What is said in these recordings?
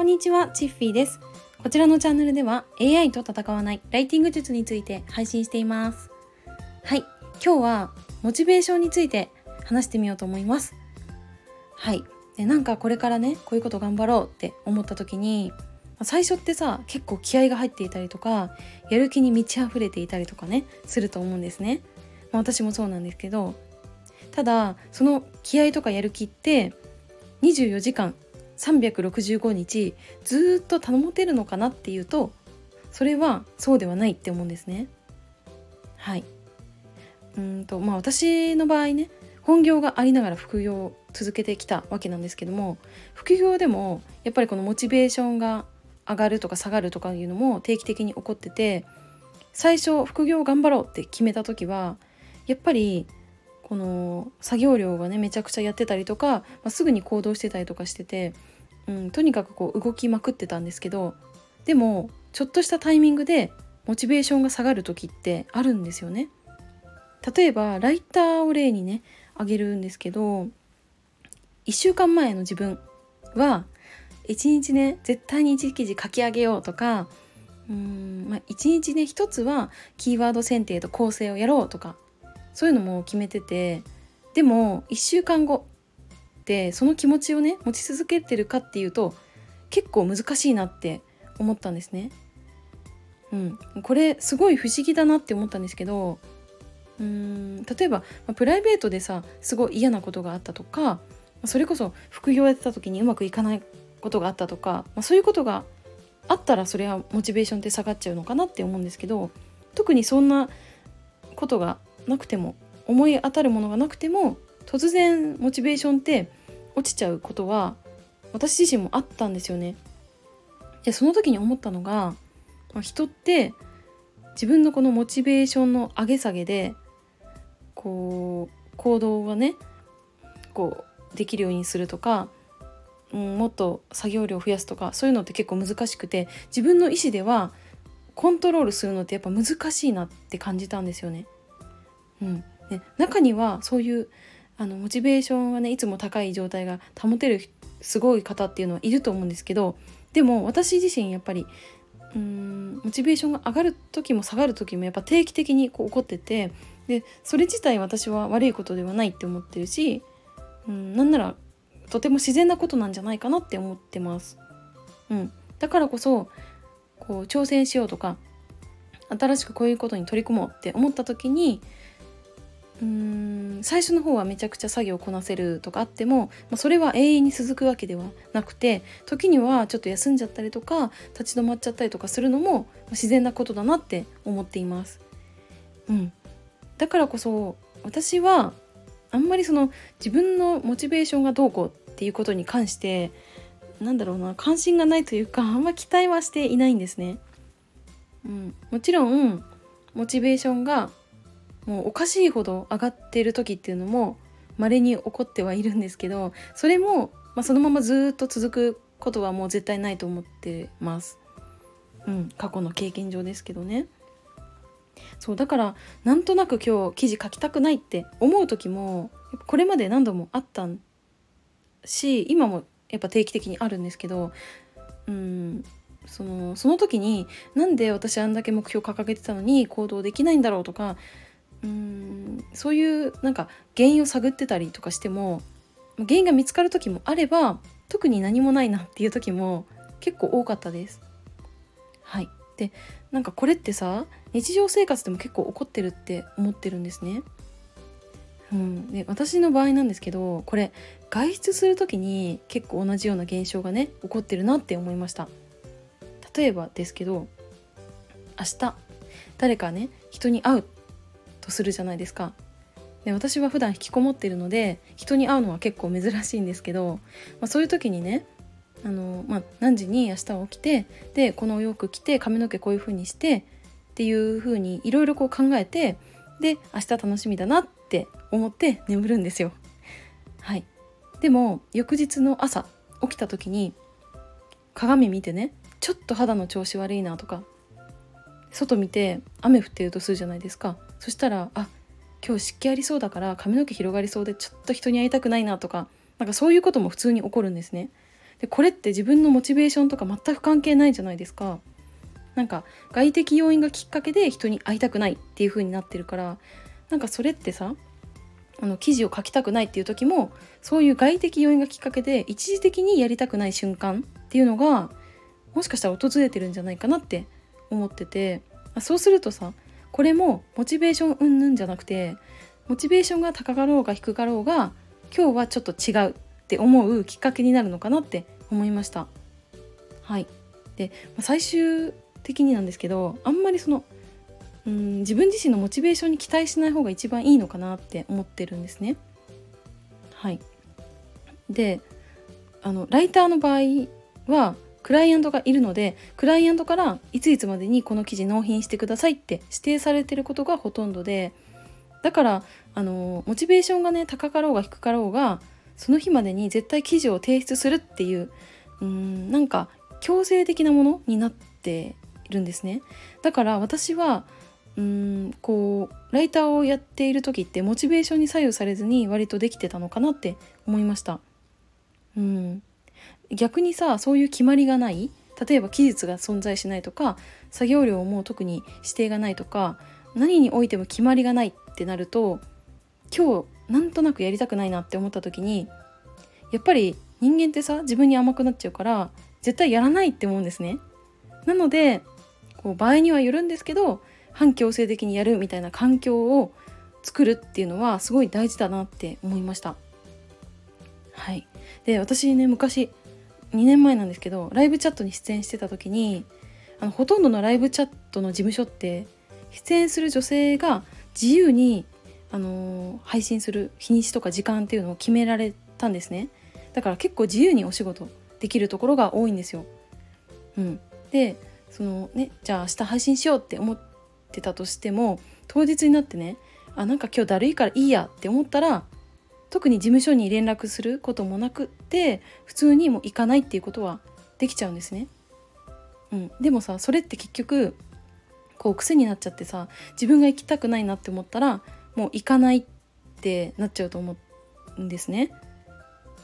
こんにちは、チッフィーです。こちらのチャンネルでは AI と戦わないライティング術について配信しています。はい、今日はモチベーションについて話してみようと思います。はい、でなんかこれからね、こういうこと頑張ろうって思った時に、最初ってさ結構気合が入っていたりとかやる気に満ち溢れていたりとかねすると思うんですね、まあ、私もそうなんですけどただその気合とかやる気って24時間365日ずっと保てるのかなっていうとそれはそうではないって思うんですね。はいうんとまあ私の場合ね本業がありながら副業を続けてきたわけなんですけども副業でもやっぱりこのモチベーションが上がるとか下がるとかいうのも定期的に起こってて最初副業頑張ろうって決めた時はやっぱりこの作業量がねめちゃくちゃやってたりとか、まあ、すぐに行動してたりとかしててうん、とにかくこう動きまくってたんですけどでもちょっとしたタイミングでモチベーションが下がる時ってあるんですよね。例えばライターを例にねあげるんですけど1週間前の自分は1日ね絶対に1記事書き上げようとかうん、まあ、1日ね一つはキーワード選定と構成をやろうとかそういうのも決めててでも1週間後ってその気持ちをね持ち続けてるかっていうと結構難しいなって思ったんですね。うん、これすごい不思議だなって思ったんですけどうーん例えば、プライベートでさすごい嫌なことがあったとかそれこそ副業やってた時にうまくいかないことがあったとか、まあ、そういうことがあったらそれはモチベーションって下がっちゃうのかなって思うんですけど特にそんなことがなくても思い当たるものがなくても突然モチベーションって落ちちゃうことは私自身もあったんですよね。でその時に思ったのが、ま、人って自分のこのモチベーションの上げ下げでこう行動がねこうできるようにするとか、うん、もっと作業量を増やすとかそういうのって結構難しくて自分の意思ではコントロールするのってやっぱ難しいなって感じたんですよね。うん、で中にはそういうあのモチベーションがねいつも高い状態が保てるすごい方っていうのはいると思うんですけどでも私自身やっぱりうーんモチベーションが上がる時も下がる時もやっぱ定期的にこう起こっててでそれ自体私は悪いことではないって思ってるしうんなんならとても自然なことなんじゃないかなって思ってます。うん、だからこそこう挑戦しようとか新しくこういうことに取り組もうって思った時にうーん最初の方はめちゃくちゃ作業をこなせるとかあっても、まあ、それは永遠に続くわけではなくて時にはちょっと休んじゃったりとか立ち止まっちゃったりとかするのも自然なことだなって思っています。うん、だからこそ私はあんまりその自分のモチベーションがどうこうっていうことに関してなんだろうな関心がないというかあんま期待はしていないんですね。うん、もちろんモチベーションがもうおかしいほど上がってる時っていうのも稀に起こってはいるんですけどそれも、まあ、そのままずっと続くことはもう絶対ないと思ってます。うん、過去の経験上ですけどね。そうだからなんとなく今日記事書きたくないって思う時もこれまで何度もあったし今もやっぱ定期的にあるんですけどうんそのその時になんで私あんだけ目標掲げてたのに行動できないんだろうとかうんそういうなんか原因を探ってたりとかしても原因が見つかる時もあれば特に何もないなっていう時も結構多かったです。はい、でなんかこれってさ日常生活でも結構起こってるって思ってるんですね。うん、で私の場合なんですけどこれ外出する時に結構同じような現象がね起こってるなって思いました。例えばですけど明日誰かね人に会うとするじゃないですか。で私は普段引きこもってるので人に会うのは結構珍しいんですけど、まあ、そういう時にねあの、まあ、何時に明日起きてでこのお洋服着て髪の毛こういう風にしてっていう風にいろいろこう考えてで明日楽しみだなって思って眠るんですよ。はい、でも翌日の朝起きた時に鏡見てねちょっと肌の調子悪いなとか外見て雨降ってるとするじゃないですかそしたらあ今日湿気ありそうだから髪の毛広がりそうでちょっと人に会いたくないなとかなんかそういうことも普通に起こるんですねでこれって自分のモチベーションとか全く関係ないじゃないですか。なんか外的要因がきっかけで人に会いたくないっていう風になってるからなんかそれってさあの記事を書きたくないっていう時もそういう外的要因がきっかけで一時的にやりたくない瞬間っていうのがもしかしたら訪れてるんじゃないかなって思っててそうするとさこれもモチベーションうんぬんじゃなくてモチベーションが高かろうが低かろうが今日はちょっと違うって思うきっかけになるのかなって思いました。はいで最終的になんですけどあんまりそのうん自分自身のモチベーションに期待しない方が一番いいのかなって思ってるんですね。はい、であのライターの場合はクライアントがいるのでクライアントからいついつまでにこの記事納品してくださいって指定されてることがほとんどでだからあのモチベーションがね高かろうが低かろうがその日までに絶対記事を提出するっていううんなんか強制的なものになっているんですね。だから私はうんこうライターをやっている時ってモチベーションに左右されずに割とできてたのかなって思いました。うん。逆にさそういう決まりがない例えば期日が存在しないとか作業量も特に指定がないとか何においても決まりがないってなると今日なんとなくやりたくないなって思った時にやっぱり人間ってさ自分に甘くなっちゃうから絶対やらないって思うんですね。なのでこう場合にはよるんですけど反強制的にやるみたいな環境を作るっていうのはすごい大事だなって思いました。はい、で私ね昔2年前なんですけどライブチャットに出演してた時にあのほとんどのライブチャットの事務所って出演する女性が自由に、あの、配信する日にちとか時間っていうのを決められたんですねだから結構自由にお仕事できるところが多いんですよ。うん、でそのねじゃあ明日配信しようって思ってたとしても当日になってねあなんか今日だるいからいいやって思ったら特に事務所に連絡することもなくって普通にもう行かないっていうことはできちゃうんですね。うん、でもさそれって結局こう癖になっちゃってさ自分が行きたくないなって思ったらもう行かないってなっちゃうと思うんですね。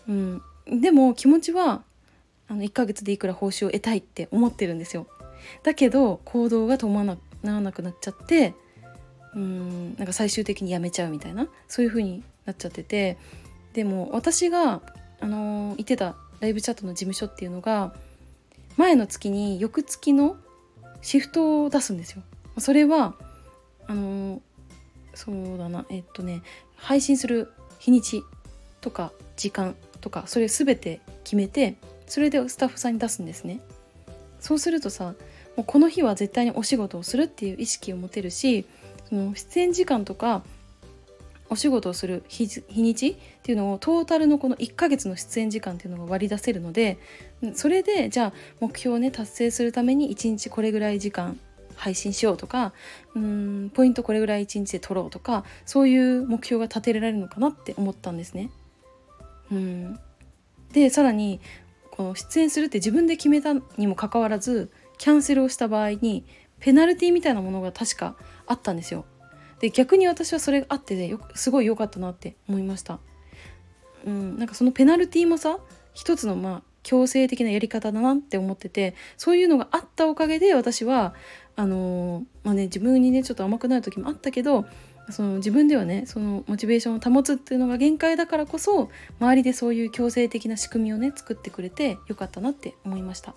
うん、でも気持ちはあの1ヶ月でいくら報酬を得たいって思ってるんですよ。だけど行動が伴わなくなっちゃってうんなんか最終的にやめちゃうみたいなそういう風になっちゃっててでも私が、あのー、行ってたライブチャットの事務所っていうのが前の月に翌月のシフトを出すんですよ。それはあのー、そうだなえっとね配信する日にちとか時間とかそれ全て決めてそれでスタッフさんに出すんですね。そうするとさもうこの日は絶対にお仕事をするっていう意識を持てるしその出演時間とかお仕事をする日にちっていうのをトータルのこの1ヶ月の出演時間っていうのが割り出せるのでそれでじゃあ目標をね達成するために1日これぐらい時間配信しようとかうんポイントこれぐらい1日で取ろうとかそういう目標が立てられるのかなって思ったんですね。うんでさらにこの出演するって自分で決めたにもかかわらずキャンセルをした場合にペナルティみたいなものが確かあったんですよ。で逆に私はそれがあってねすごい良かったなって思いました。うん、なんかそのペナルティもさ一つのまあ強制的なやり方だなって思っててそういうのがあったおかげで私はあのー、まあね自分にねちょっと甘くなる時もあったけどその自分ではねそのモチベーションを保つっていうのが限界だからこそ周りでそういう強制的な仕組みをね作ってくれてよかったなって思いました。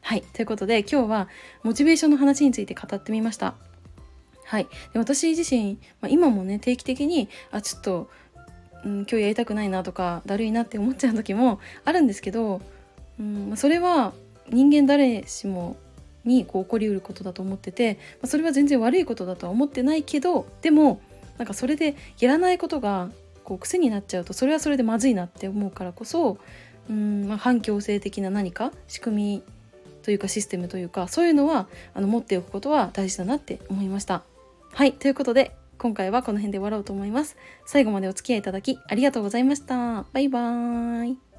はいということで今日はモチベーションの話について語ってみました。はい、で私自身、まあ、今もね定期的にあちょっと、うん、今日やりたくないなとかだるいなって思っちゃう時もあるんですけど、うんまあ、それは人間誰しもにこう起こりうることだと思ってて、まあ、それは全然悪いことだとは思ってないけどでもなんかそれでやらないことがこう癖になっちゃうとそれはそれでまずいなって思うからこそうん、まあ、反強制的な何か仕組みというかシステムというかそういうのはあの持っておくことは大事だなって思いました。はいということで今回はこの辺で終わろうと思います。最後までお付き合いいただきありがとうございました。バイバーイ。